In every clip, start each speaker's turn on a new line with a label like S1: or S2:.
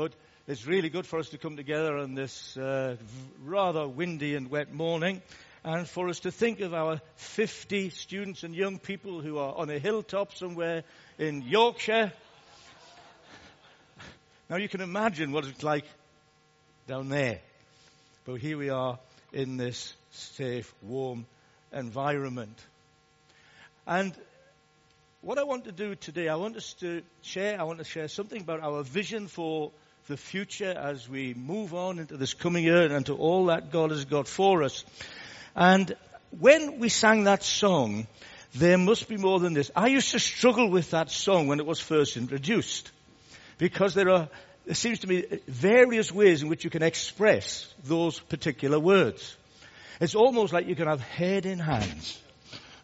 S1: but it's really good for us to come together on this uh, rather windy and wet morning and for us to think of our 50 students and young people who are on a hilltop somewhere in Yorkshire. Now you can imagine what it's like down there. But here we are in this safe, warm environment. And what I want to do today, I want us to share, I want to share something about our vision for the future as we move on into this coming year and to all that God has got for us. And when we sang that song, there must be more than this. I used to struggle with that song when it was first introduced. Because there are, there seems to be various ways in which you can express those particular words. It's almost like you can have head in hands.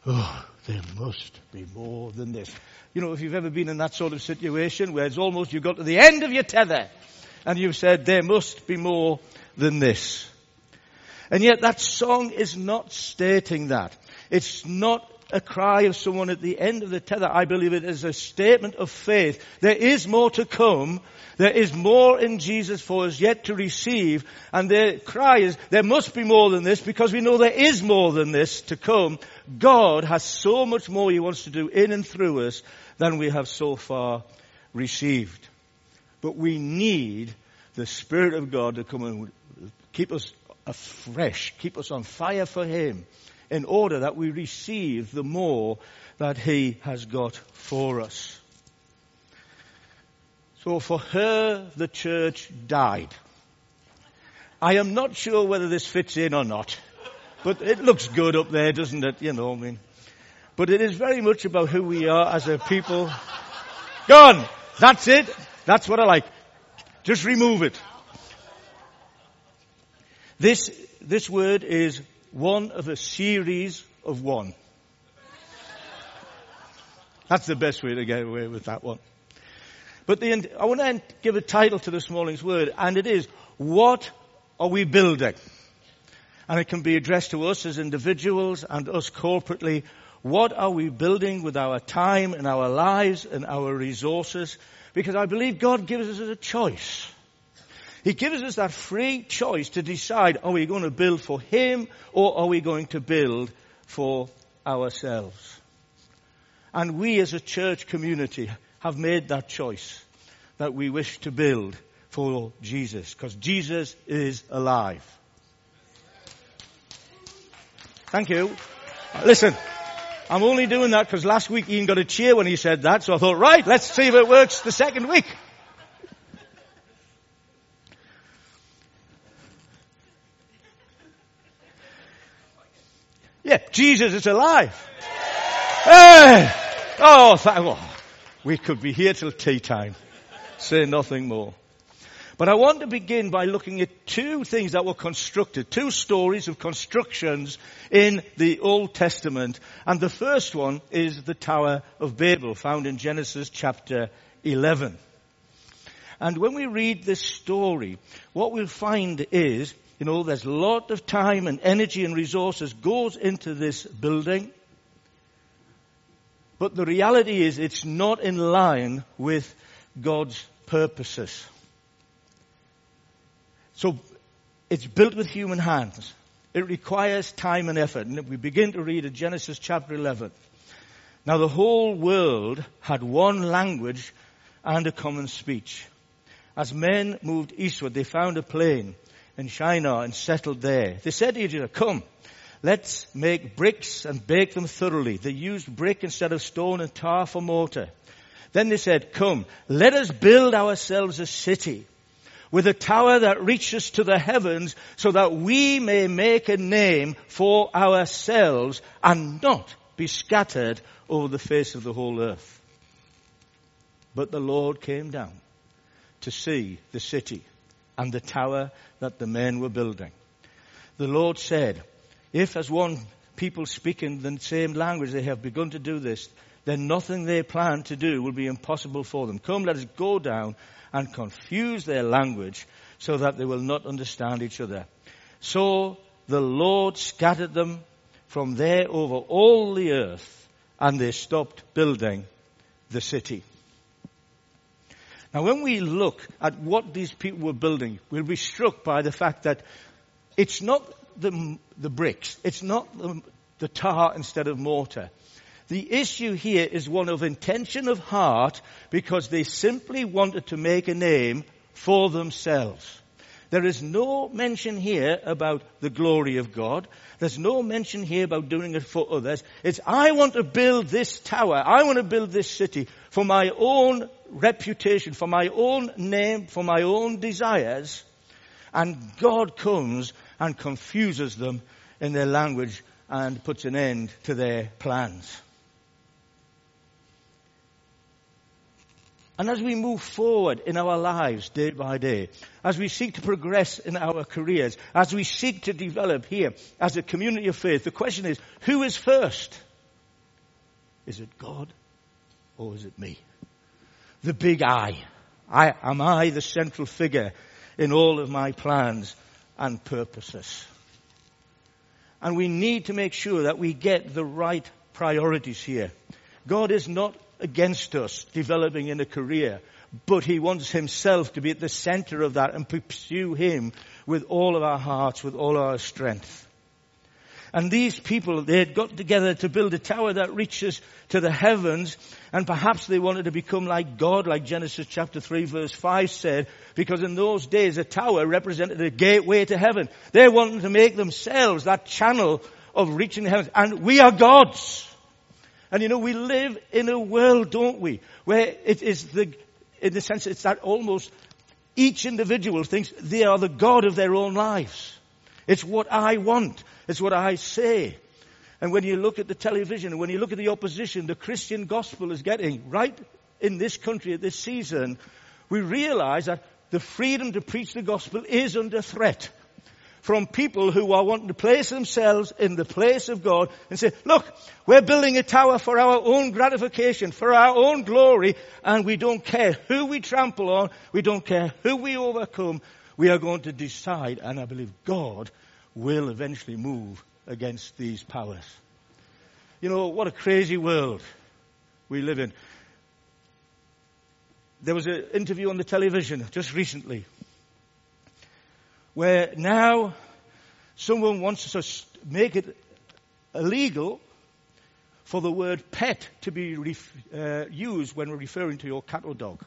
S1: Oh, there must be more than this. You know, if you've ever been in that sort of situation where it's almost you've got to the end of your tether and you've said there must be more than this. And yet that song is not stating that. It's not a cry of someone at the end of the tether. I believe it is a statement of faith. There is more to come. There is more in Jesus for us yet to receive. And the cry is, there must be more than this because we know there is more than this to come. God has so much more He wants to do in and through us than we have so far received. But we need the Spirit of God to come and keep us afresh, keep us on fire for Him, in order that we receive the more that He has got for us. So for her, the church died. I am not sure whether this fits in or not, but it looks good up there, doesn't it? You know, I mean. But it is very much about who we are as a people. Gone! That's it. That's what I like. Just remove it. This, this word is one of a series of one. That's the best way to get away with that one. But the, I want to give a title to this morning's word, and it is, What are we building? And it can be addressed to us as individuals and us corporately. What are we building with our time and our lives and our resources? Because I believe God gives us a choice. He gives us that free choice to decide, are we going to build for Him or are we going to build for ourselves? And we as a church community have made that choice that we wish to build for Jesus because Jesus is alive. Thank you. Listen, I'm only doing that because last week Ian got a cheer when he said that, so I thought, right, let's see if it works the second week. Jesus is alive. Hey! Oh, th- oh, we could be here till tea time. Say nothing more. But I want to begin by looking at two things that were constructed, two stories of constructions in the Old Testament. And the first one is the Tower of Babel, found in Genesis chapter 11. And when we read this story, what we'll find is you know, there's a lot of time and energy and resources goes into this building. But the reality is it's not in line with God's purposes. So it's built with human hands. It requires time and effort. And if we begin to read in Genesis chapter 11. Now the whole world had one language and a common speech. As men moved eastward, they found a plain in Shinar and settled there. They said to each other, come, let's make bricks and bake them thoroughly. They used brick instead of stone and tar for mortar. Then they said, come, let us build ourselves a city with a tower that reaches to the heavens so that we may make a name for ourselves and not be scattered over the face of the whole earth. But the Lord came down to see the city and the tower that the men were building. The Lord said, if as one people speaking the same language they have begun to do this, then nothing they plan to do will be impossible for them. Come, let us go down and confuse their language so that they will not understand each other. So the Lord scattered them from there over all the earth and they stopped building the city. Now, when we look at what these people were building, we'll be struck by the fact that it's not the, the bricks, it's not the, the tar instead of mortar. The issue here is one of intention of heart because they simply wanted to make a name for themselves. There is no mention here about the glory of God. There's no mention here about doing it for others. It's, I want to build this tower. I want to build this city for my own reputation, for my own name, for my own desires. And God comes and confuses them in their language and puts an end to their plans. And as we move forward in our lives day by day, as we seek to progress in our careers, as we seek to develop here as a community of faith, the question is, who is first? Is it God or is it me? The big I. I am I the central figure in all of my plans and purposes? And we need to make sure that we get the right priorities here. God is not against us developing in a career, but He wants Himself to be at the center of that and pursue Him with all of our hearts, with all our strength. And these people, they had got together to build a tower that reaches to the heavens, and perhaps they wanted to become like God, like Genesis chapter 3 verse 5 said, because in those days a tower represented a gateway to heaven. They wanted to make themselves that channel of reaching the heavens, and we are gods. And you know, we live in a world, don't we, where it is the, in the sense it's that almost each individual thinks they are the God of their own lives. It's what I want. It's what I say. And when you look at the television and when you look at the opposition the Christian gospel is getting right in this country at this season, we realize that the freedom to preach the gospel is under threat from people who are wanting to place themselves in the place of God and say, look, we're building a tower for our own gratification, for our own glory, and we don't care who we trample on, we don't care who we overcome, we are going to decide, and I believe God will eventually move against these powers. You know, what a crazy world we live in. There was an interview on the television just recently where now someone wants to make it illegal for the word pet to be ref, uh, used when referring to your cat or dog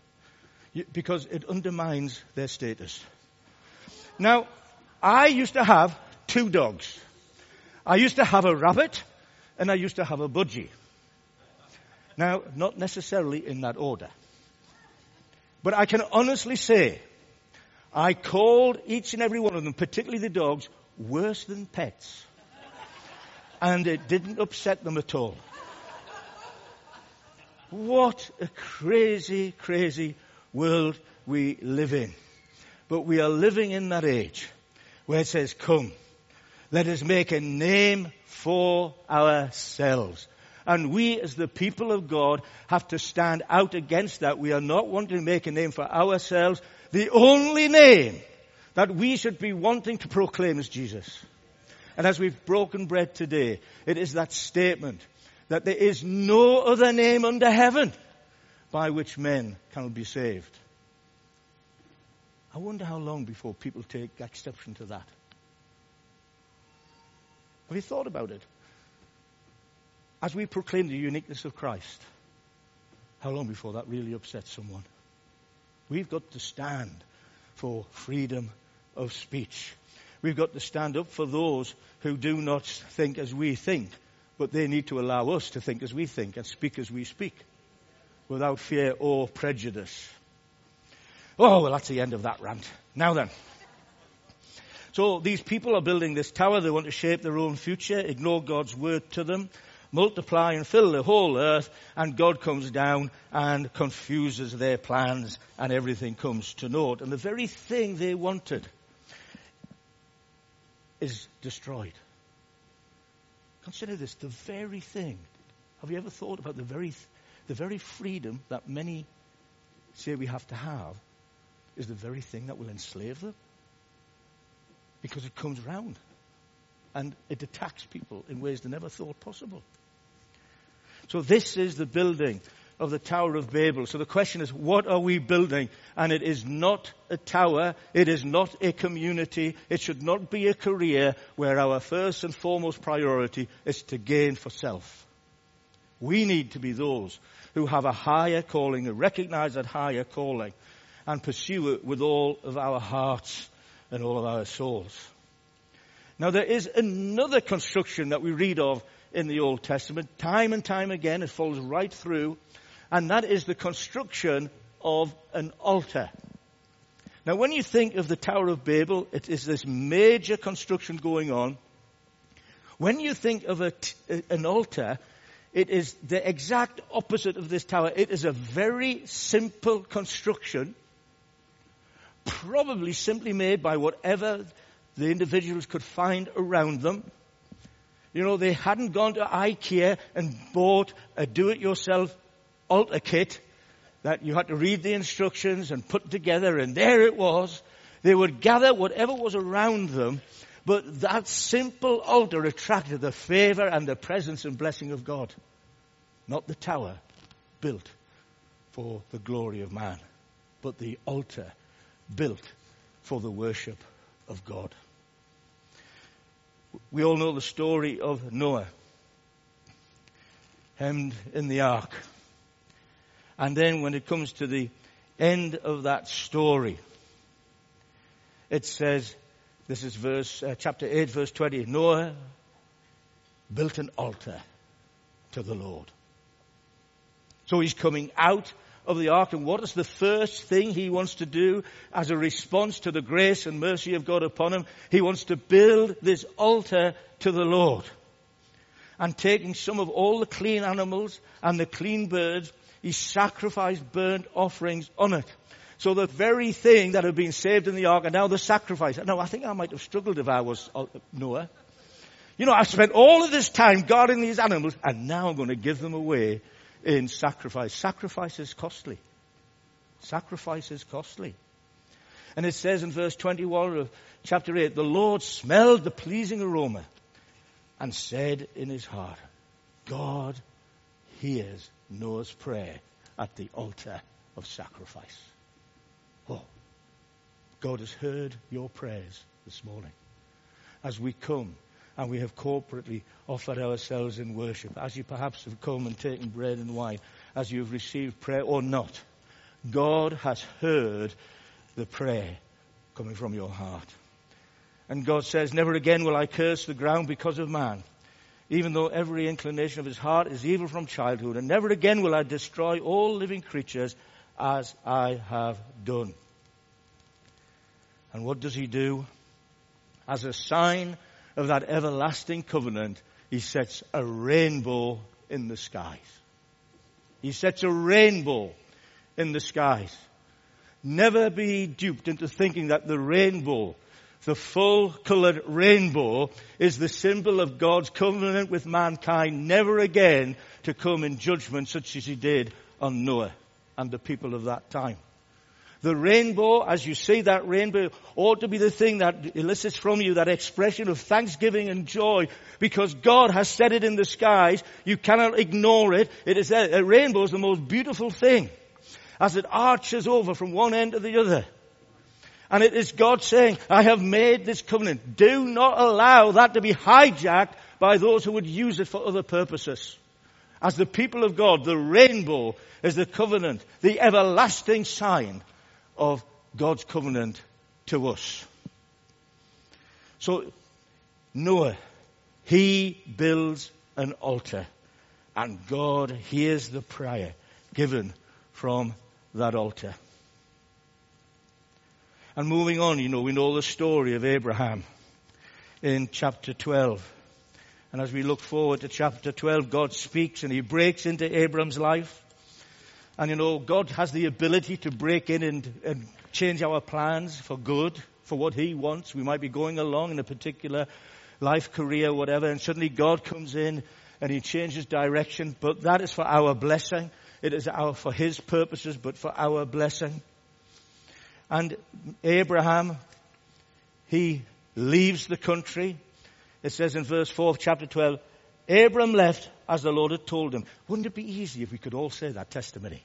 S1: because it undermines their status. Now, I used to have two dogs. I used to have a rabbit and I used to have a budgie. Now, not necessarily in that order. But I can honestly say I called each and every one of them, particularly the dogs, worse than pets. And it didn't upset them at all. What a crazy, crazy world we live in. But we are living in that age where it says, come, let us make a name for ourselves. And we as the people of God have to stand out against that. We are not wanting to make a name for ourselves, the only name that we should be wanting to proclaim is Jesus. And as we've broken bread today, it is that statement that there is no other name under heaven by which men can be saved. I wonder how long before people take exception to that. Have you thought about it? As we proclaim the uniqueness of Christ, how long before that really upsets someone? We've got to stand for freedom of speech. We've got to stand up for those who do not think as we think, but they need to allow us to think as we think and speak as we speak without fear or prejudice. Oh, well, that's the end of that rant. Now then. So these people are building this tower. They want to shape their own future, ignore God's word to them multiply and fill the whole earth, and God comes down and confuses their plans, and everything comes to naught. And the very thing they wanted is destroyed. Consider this, the very thing. Have you ever thought about the very, the very freedom that many say we have to have is the very thing that will enslave them? Because it comes round and it attacks people in ways they never thought possible. So this is the building of the Tower of Babel. So the question is, what are we building? And it is not a tower. It is not a community. It should not be a career where our first and foremost priority is to gain for self. We need to be those who have a higher calling, who recognize that higher calling and pursue it with all of our hearts and all of our souls. Now there is another construction that we read of in the Old Testament, time and time again, it falls right through, and that is the construction of an altar. Now when you think of the Tower of Babel, it is this major construction going on. When you think of an altar, it is the exact opposite of this tower. It is a very simple construction, probably simply made by whatever the individuals could find around them. You know, they hadn't gone to IKEA and bought a do-it-yourself altar kit that you had to read the instructions and put together and there it was. They would gather whatever was around them, but that simple altar attracted the favor and the presence and blessing of God. Not the tower built for the glory of man, but the altar built for the worship of God. We all know the story of Noah, hemmed in the ark. And then when it comes to the end of that story, it says, this is verse, uh, chapter 8 verse 20, Noah built an altar to the Lord. So he's coming out of the ark and what is the first thing he wants to do as a response to the grace and mercy of God upon him? He wants to build this altar to the Lord. And taking some of all the clean animals and the clean birds, he sacrificed burnt offerings on it. So the very thing that had been saved in the ark and now the sacrifice. Now I think I might have struggled if I was uh, Noah. You know, I've spent all of this time guarding these animals and now I'm going to give them away in sacrifice. Sacrifice is costly. Sacrifice is costly. And it says in verse 21 of chapter 8, the Lord smelled the pleasing aroma and said in his heart, God hears Noah's prayer at the altar of sacrifice. Oh, God has heard your prayers this morning as we come and we have corporately offered ourselves in worship, as you perhaps have come and taken bread and wine, as you have received prayer or not, God has heard the prayer coming from your heart. And God says, never again will I curse the ground because of man, even though every inclination of his heart is evil from childhood, and never again will I destroy all living creatures as I have done. And what does he do? As a sign of that everlasting covenant, he sets a rainbow in the skies. He sets a rainbow in the skies. Never be duped into thinking that the rainbow, the full colored rainbow, is the symbol of God's covenant with mankind, never again to come in judgment such as he did on Noah and the people of that time. The rainbow, as you see that rainbow, ought to be the thing that elicits from you that expression of thanksgiving and joy because God has set it in the skies. You cannot ignore it. It is a, a rainbow is the most beautiful thing as it arches over from one end to the other. And it is God saying, I have made this covenant. Do not allow that to be hijacked by those who would use it for other purposes. As the people of God, the rainbow is the covenant, the everlasting sign of God's covenant to us. So Noah, he builds an altar and God hears the prayer given from that altar. And moving on, you know, we know the story of Abraham in chapter 12. And as we look forward to chapter 12, God speaks and he breaks into Abram's life. And you know, God has the ability to break in and, and change our plans for good, for what He wants. We might be going along in a particular life, career, whatever, and suddenly God comes in and He changes direction. But that is for our blessing. It is our, for His purposes, but for our blessing. And Abraham, he leaves the country. It says in verse 4 of chapter 12, Abram left as the Lord had told him. Wouldn't it be easy if we could all say that testimony?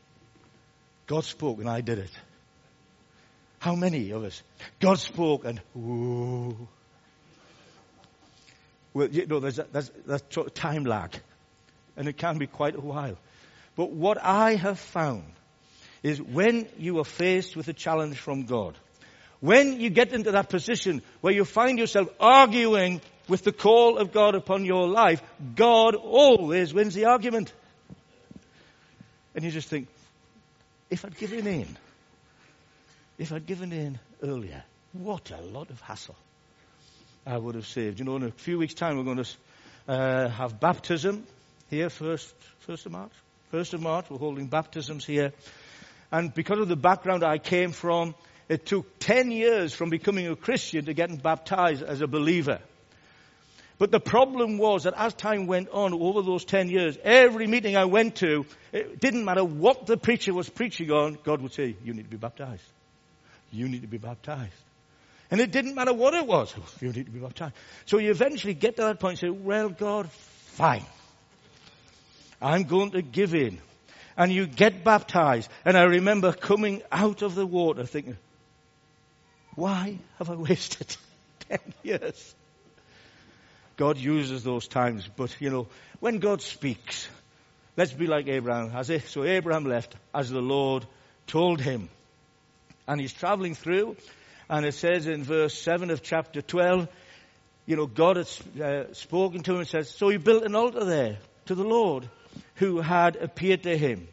S1: God spoke and I did it. How many of us? God spoke and, ooh. Well, you know, there's a, there's, there's a time lag. And it can be quite a while. But what I have found is when you are faced with a challenge from God, when you get into that position where you find yourself arguing with the call of God upon your life, God always wins the argument. And you just think, if I'd given in, if I'd given in earlier, what a lot of hassle I would have saved. You know, in a few weeks' time, we're going to uh, have baptism here, first, first of March. First of March, we're holding baptisms here. And because of the background I came from, it took 10 years from becoming a Christian to getting baptized as a believer. But the problem was that as time went on over those 10 years, every meeting I went to, it didn't matter what the preacher was preaching on, God would say, you need to be baptized. You need to be baptized. And it didn't matter what it was. You need to be baptized. So you eventually get to that point and say, well, God, fine. I'm going to give in. And you get baptized. And I remember coming out of the water thinking, why have I wasted 10 years? God uses those times, but you know, when God speaks, let's be like Abraham, has it? So Abraham left as the Lord told him. And he's traveling through, and it says in verse 7 of chapter 12, you know, God had uh, spoken to him and says, so he built an altar there to the Lord who had appeared to him.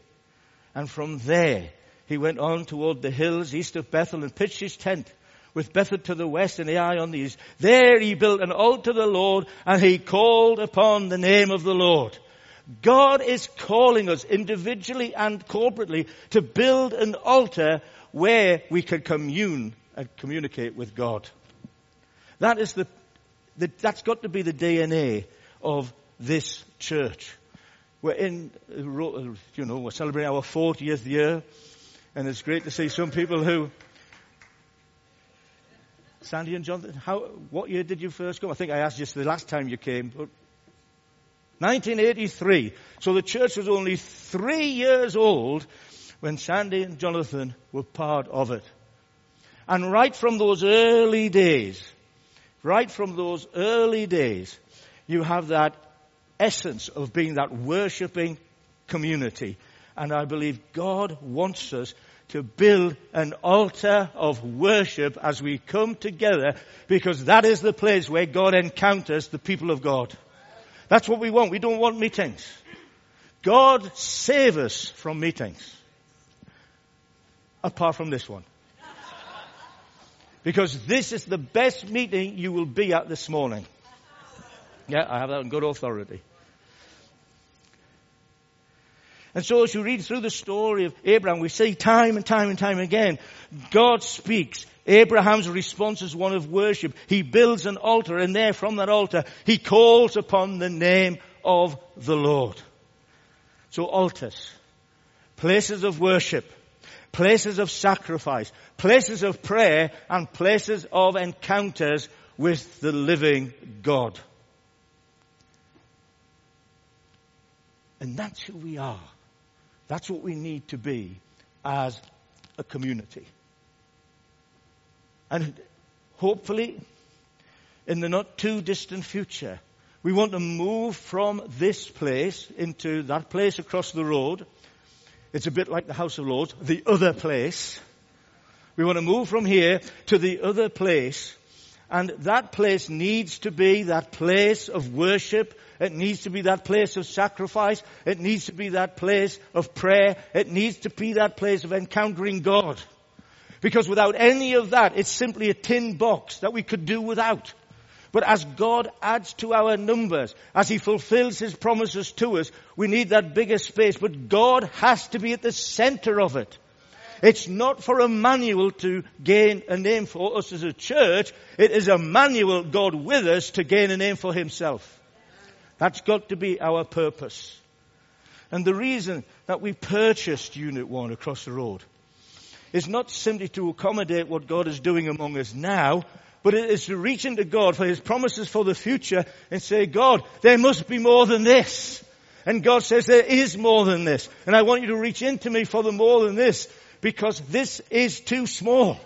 S1: And from there, he went on toward the hills east of Bethel and pitched his tent with Bethel to the west and Ai on the east. There he built an altar to the Lord and he called upon the name of the Lord. God is calling us individually and corporately to build an altar where we can commune and communicate with God. That is the, the that's got to be the DNA of this church. We're in, you know, we're celebrating our 40th year, and it's great to see some people who Sandy and Jonathan, how, what year did you first come? I think I asked just the last time you came. but 1983. So the church was only three years old when Sandy and Jonathan were part of it. And right from those early days, right from those early days, you have that essence of being that worshipping community. And I believe God wants us to build an altar of worship as we come together because that is the place where God encounters the people of God. That's what we want. We don't want meetings. God save us from meetings. Apart from this one. Because this is the best meeting you will be at this morning. Yeah, I have that on good authority. And so as you read through the story of Abraham, we see time and time and time again, God speaks. Abraham's response is one of worship. He builds an altar and there from that altar, he calls upon the name of the Lord. So altars, places of worship, places of sacrifice, places of prayer, and places of encounters with the living God. And that's who we are. That's what we need to be as a community. And hopefully, in the not too distant future, we want to move from this place into that place across the road. It's a bit like the House of Lords, the other place. We want to move from here to the other place. And that place needs to be that place of worship it needs to be that place of sacrifice. It needs to be that place of prayer. It needs to be that place of encountering God. Because without any of that, it's simply a tin box that we could do without. But as God adds to our numbers, as He fulfills His promises to us, we need that bigger space. But God has to be at the center of it. It's not for Emmanuel to gain a name for us as a church. It is Emmanuel, God with us, to gain a name for Himself. That's got to be our purpose. And the reason that we purchased Unit 1 across the road is not simply to accommodate what God is doing among us now, but it is to reach into God for His promises for the future and say, God, there must be more than this. And God says there is more than this. And I want you to reach into me for the more than this because this is too small.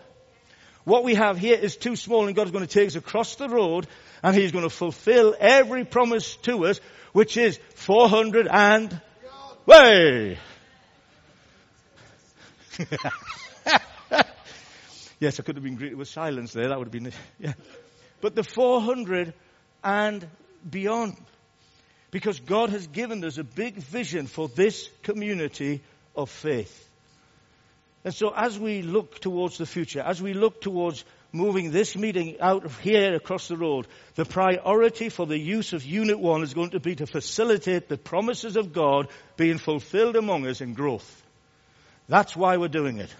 S1: What we have here is too small and God's going to take us across the road and He's going to fulfill every promise to us, which is 400 and way. yes, I could have been greeted with silence there. That would have been, yeah. But the 400 and beyond. Because God has given us a big vision for this community of faith. And so as we look towards the future, as we look towards moving this meeting out of here across the road, the priority for the use of Unit 1 is going to be to facilitate the promises of God being fulfilled among us in growth. That's why we're doing it.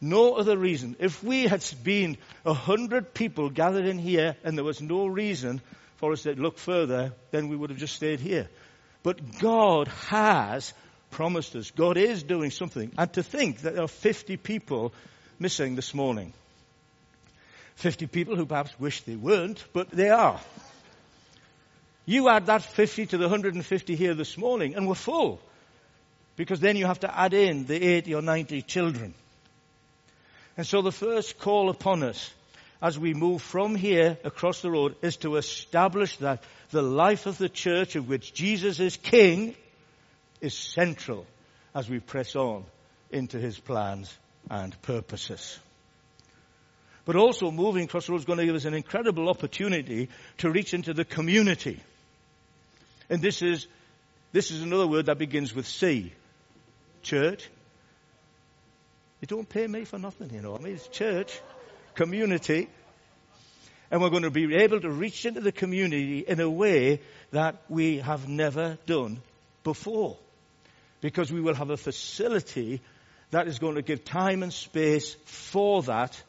S1: No other reason. If we had been a hundred people gathered in here and there was no reason for us to look further, then we would have just stayed here. But God has promised us. God is doing something. And to think that there are 50 people missing this morning. 50 people who perhaps wish they weren't, but they are. You add that 50 to the 150 here this morning and we're full. Because then you have to add in the 80 or 90 children. And so the first call upon us as we move from here across the road is to establish that the life of the church of which Jesus is king is central as we press on into his plans and purposes. But also moving Crossroads is going to give us an incredible opportunity to reach into the community. And this is, this is another word that begins with C. Church. You don't pay me for nothing, you know. I mean, it's church, community. And we're going to be able to reach into the community in a way that we have never done before because we will have a facility that is going to give time and space for that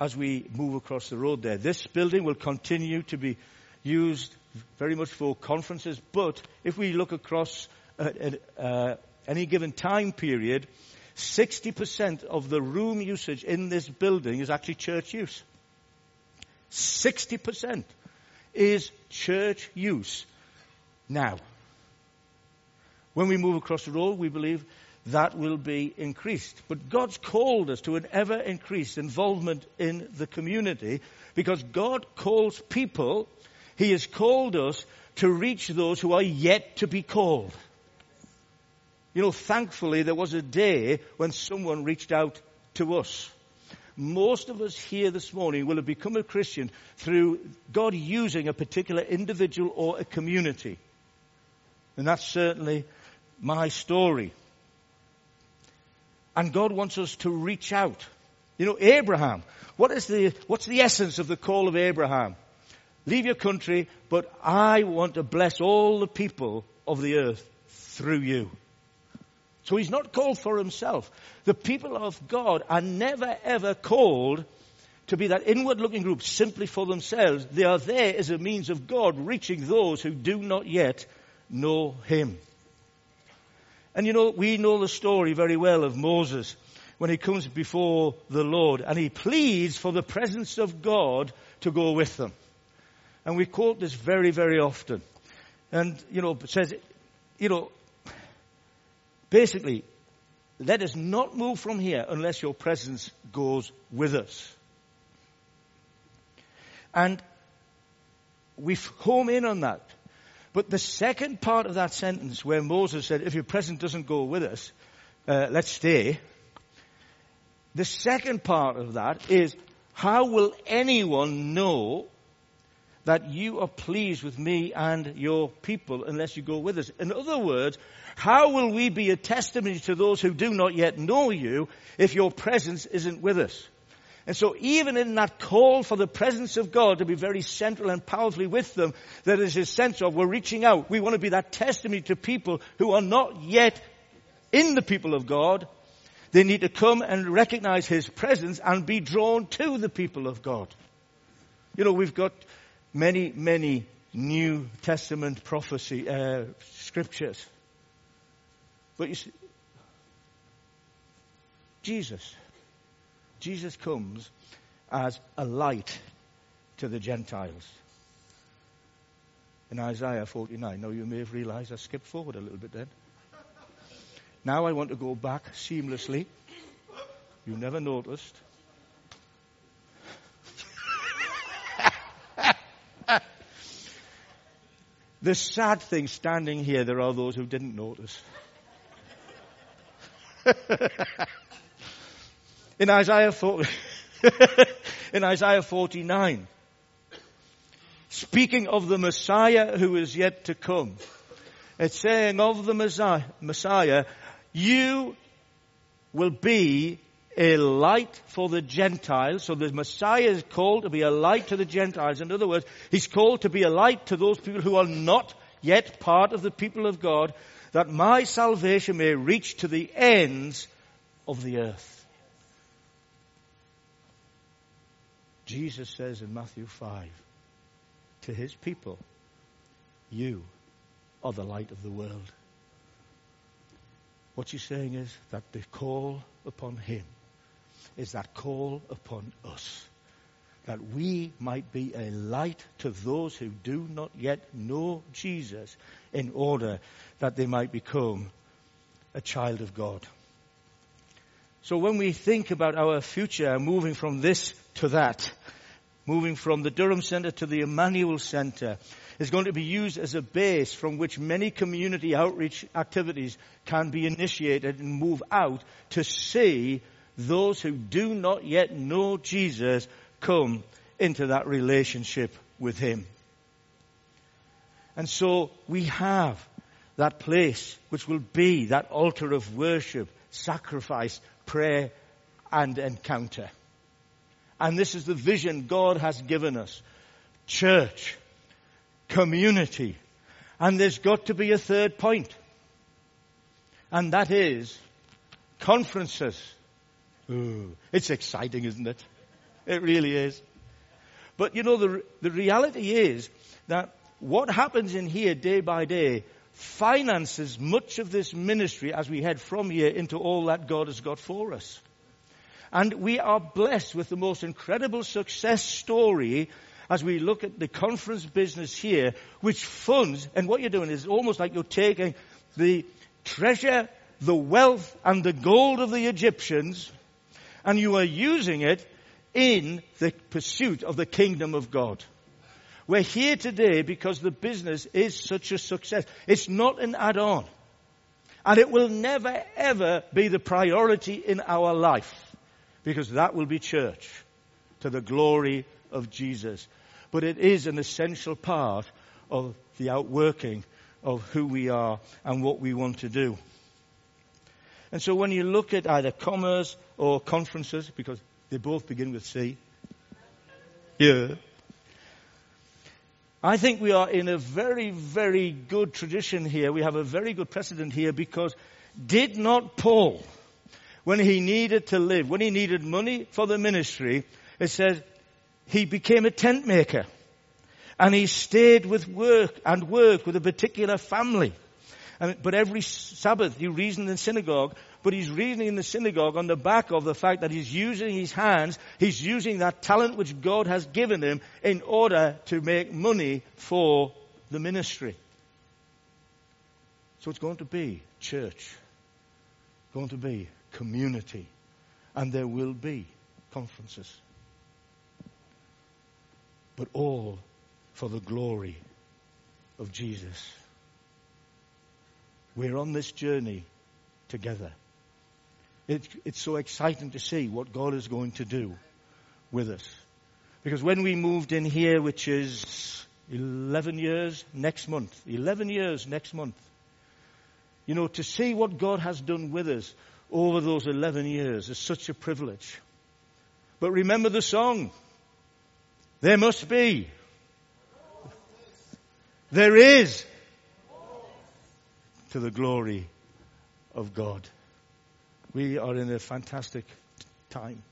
S1: as we move across the road there. This building will continue to be used very much for conferences, but if we look across at, uh, any given time period, 60% of the room usage in this building is actually church use. 60% is church use now. When we move across the road, we believe that will be increased. But God's called us to an ever increased involvement in the community because God calls people, He has called us to reach those who are yet to be called. You know, thankfully there was a day when someone reached out to us. Most of us here this morning will have become a Christian through God using a particular individual or a community. And that's certainly my story. And God wants us to reach out. You know, Abraham, what is the, what's the essence of the call of Abraham? Leave your country, but I want to bless all the people of the earth through you. So he's not called for himself. The people of God are never ever called to be that inward looking group simply for themselves. They are there as a means of God reaching those who do not yet know him. And you know, we know the story very well of Moses when he comes before the Lord and he pleads for the presence of God to go with them. And we quote this very, very often. And, you know, says, you know, basically, let us not move from here unless your presence goes with us. And we home in on that. But the second part of that sentence where Moses said, if your presence doesn't go with us, uh, let's stay. The second part of that is, how will anyone know that you are pleased with me and your people unless you go with us? In other words, how will we be a testimony to those who do not yet know you if your presence isn't with us? And so even in that call for the presence of God to be very central and powerfully with them, there is a sense of we're reaching out. We want to be that testimony to people who are not yet in the people of God. They need to come and recognize His presence and be drawn to the people of God. You know, we've got many, many New Testament prophecy, uh, scriptures. But you see, Jesus Jesus comes as a light to the Gentiles. In Isaiah 49. Now you may have realized I skipped forward a little bit then. Now I want to go back seamlessly. You never noticed. the sad thing standing here, there are those who didn't notice. in Isaiah 40, in Isaiah 49, speaking of the Messiah who is yet to come, it's saying of the Messiah, Messiah, you will be a light for the Gentiles. So the Messiah is called to be a light to the Gentiles. In other words, he's called to be a light to those people who are not yet part of the people of God, that my salvation may reach to the ends of the earth. Jesus says in Matthew 5 to his people, You are the light of the world. What he's saying is that the call upon him is that call upon us. That we might be a light to those who do not yet know Jesus in order that they might become a child of God. So when we think about our future, moving from this to that, moving from the Durham Centre to the Emmanuel Centre, is going to be used as a base from which many community outreach activities can be initiated and move out to see those who do not yet know Jesus come into that relationship with Him. And so we have that place which will be that altar of worship, sacrifice, prayer, and encounter. And this is the vision God has given us. Church, community. And there's got to be a third point. And that is conferences. Ooh, it's exciting, isn't it? It really is. But you know, the, the reality is that what happens in here day by day finances much of this ministry as we head from here into all that God has got for us. And we are blessed with the most incredible success story as we look at the conference business here, which funds, and what you're doing is almost like you're taking the treasure, the wealth, and the gold of the Egyptians, and you are using it in the pursuit of the kingdom of God. We're here today because the business is such a success. It's not an add-on. And it will never ever be the priority in our life because that will be church to the glory of Jesus but it is an essential part of the outworking of who we are and what we want to do. And so when you look at either commerce or conferences, because they both begin with C, yeah, I think we are in a very, very good tradition here. We have a very good precedent here because did not Paul, when he needed to live, when he needed money for the ministry, it says he became a tent maker. And he stayed with work and work with a particular family. And, but every Sabbath he reasoned in the synagogue, but he's reasoning in the synagogue on the back of the fact that he's using his hands, he's using that talent which God has given him in order to make money for the ministry. So it's going to be church, going to be community, and there will be conferences but all for the glory of Jesus. We're on this journey together. It, it's so exciting to see what God is going to do with us. Because when we moved in here, which is 11 years next month, 11 years next month, you know, to see what God has done with us over those 11 years is such a privilege. But remember the song. There must be. There is. To the glory of God. We are in a fantastic time,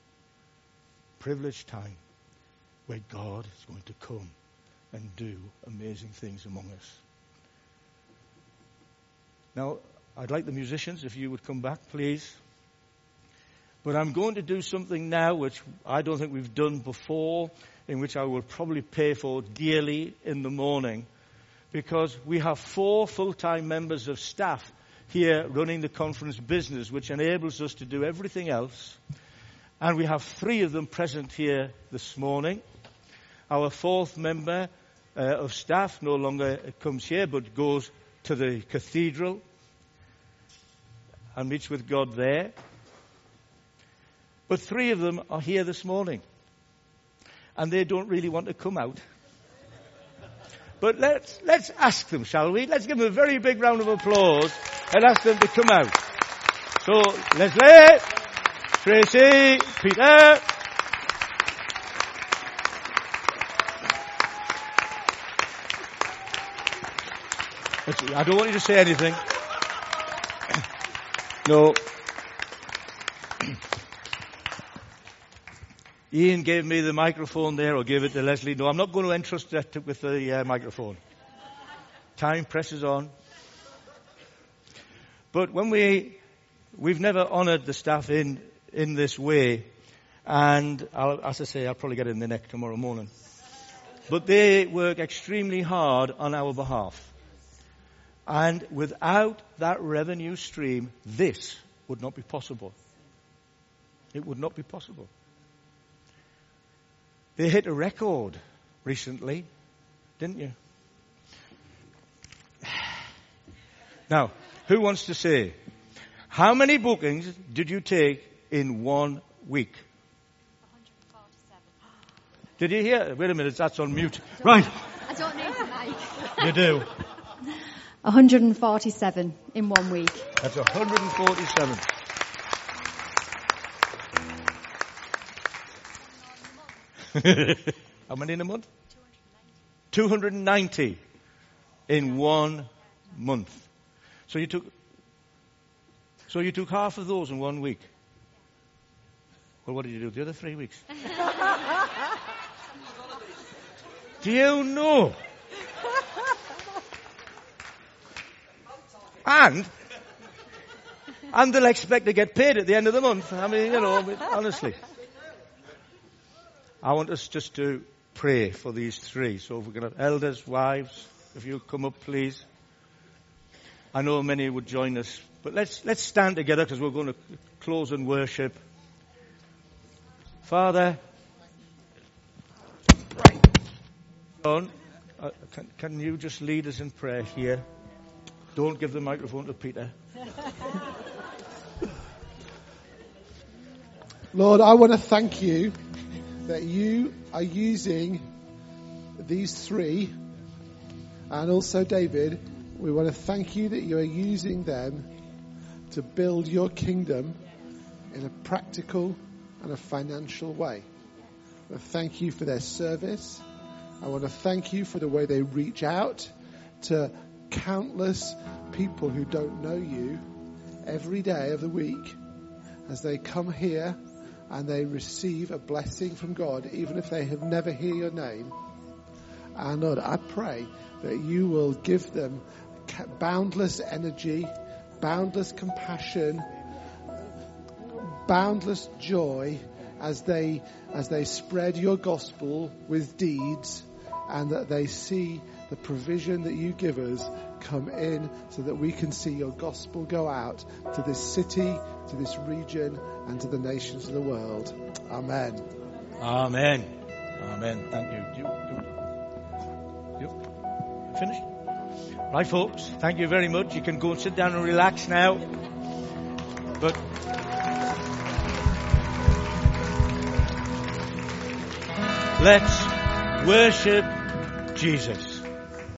S1: privileged time, where God is going to come and do amazing things among us. Now, I'd like the musicians, if you would come back, please. But I'm going to do something now which I don't think we've done before, in which I will probably pay for dearly in the morning, because we have four full-time members of staff here running the conference business, which enables us to do everything else. And we have three of them present here this morning. Our fourth member uh, of staff no longer comes here, but goes to the cathedral and meets with God there. But three of them are here this morning. And they don't really want to come out. But let's, let's ask them, shall we? Let's give them a very big round of applause and ask them to come out. So, Leslie, Tracy, Peter, I don't want you to say anything. No. Ian gave me the microphone there, or gave it to Leslie. No, I'm not going to entrust that with the uh, microphone. Time presses on. But when we, we've never honoured the staff in, in this way, and I'll, as I say, I'll probably get it in the neck tomorrow morning. But they work extremely hard on our behalf. And without that revenue stream, this would not be possible. It would not be possible. They hit a record recently, didn't you? Now, who wants to say, how many bookings did you take in one week? 147. Did you hear? Wait a minute, that's on mute. Right.
S2: I don't need the mic.
S1: You do.
S2: 147 in one week.
S1: That's 147. How many in a month? 290 in one month. So you took, so you took half of those in one week. Well, what did you do the other three weeks? do you know? And, and they'll expect to get paid at the end of the month. I mean, you know, honestly. I want us just to pray for these three. So if going to have elders, wives, if you'll come up, please. I know many would join us, but let's, let's stand together because we're going to close and worship. Father, John, uh, can, can you just lead us in prayer here? Don't give the microphone to Peter.
S3: Lord, I want to thank you that you are using these three and also David. We want to thank you that you are using them to build your kingdom in a practical and a financial way. I thank you for their service. I want to thank you for the way they reach out to countless people who don't know you every day of the week as they come here and they receive a blessing from God, even if they have never heard your name. And Lord, I pray that you will give them boundless energy, boundless compassion, boundless joy as they, as they spread your gospel with deeds and that they see the provision that you give us come in so that we can see your gospel go out to this city, to this region, and to the nations of the world. Amen.
S1: Amen. Amen. Thank you. You, you, you finished? Right, folks. Thank you very much. You can go and sit down and relax now. But let's worship Jesus.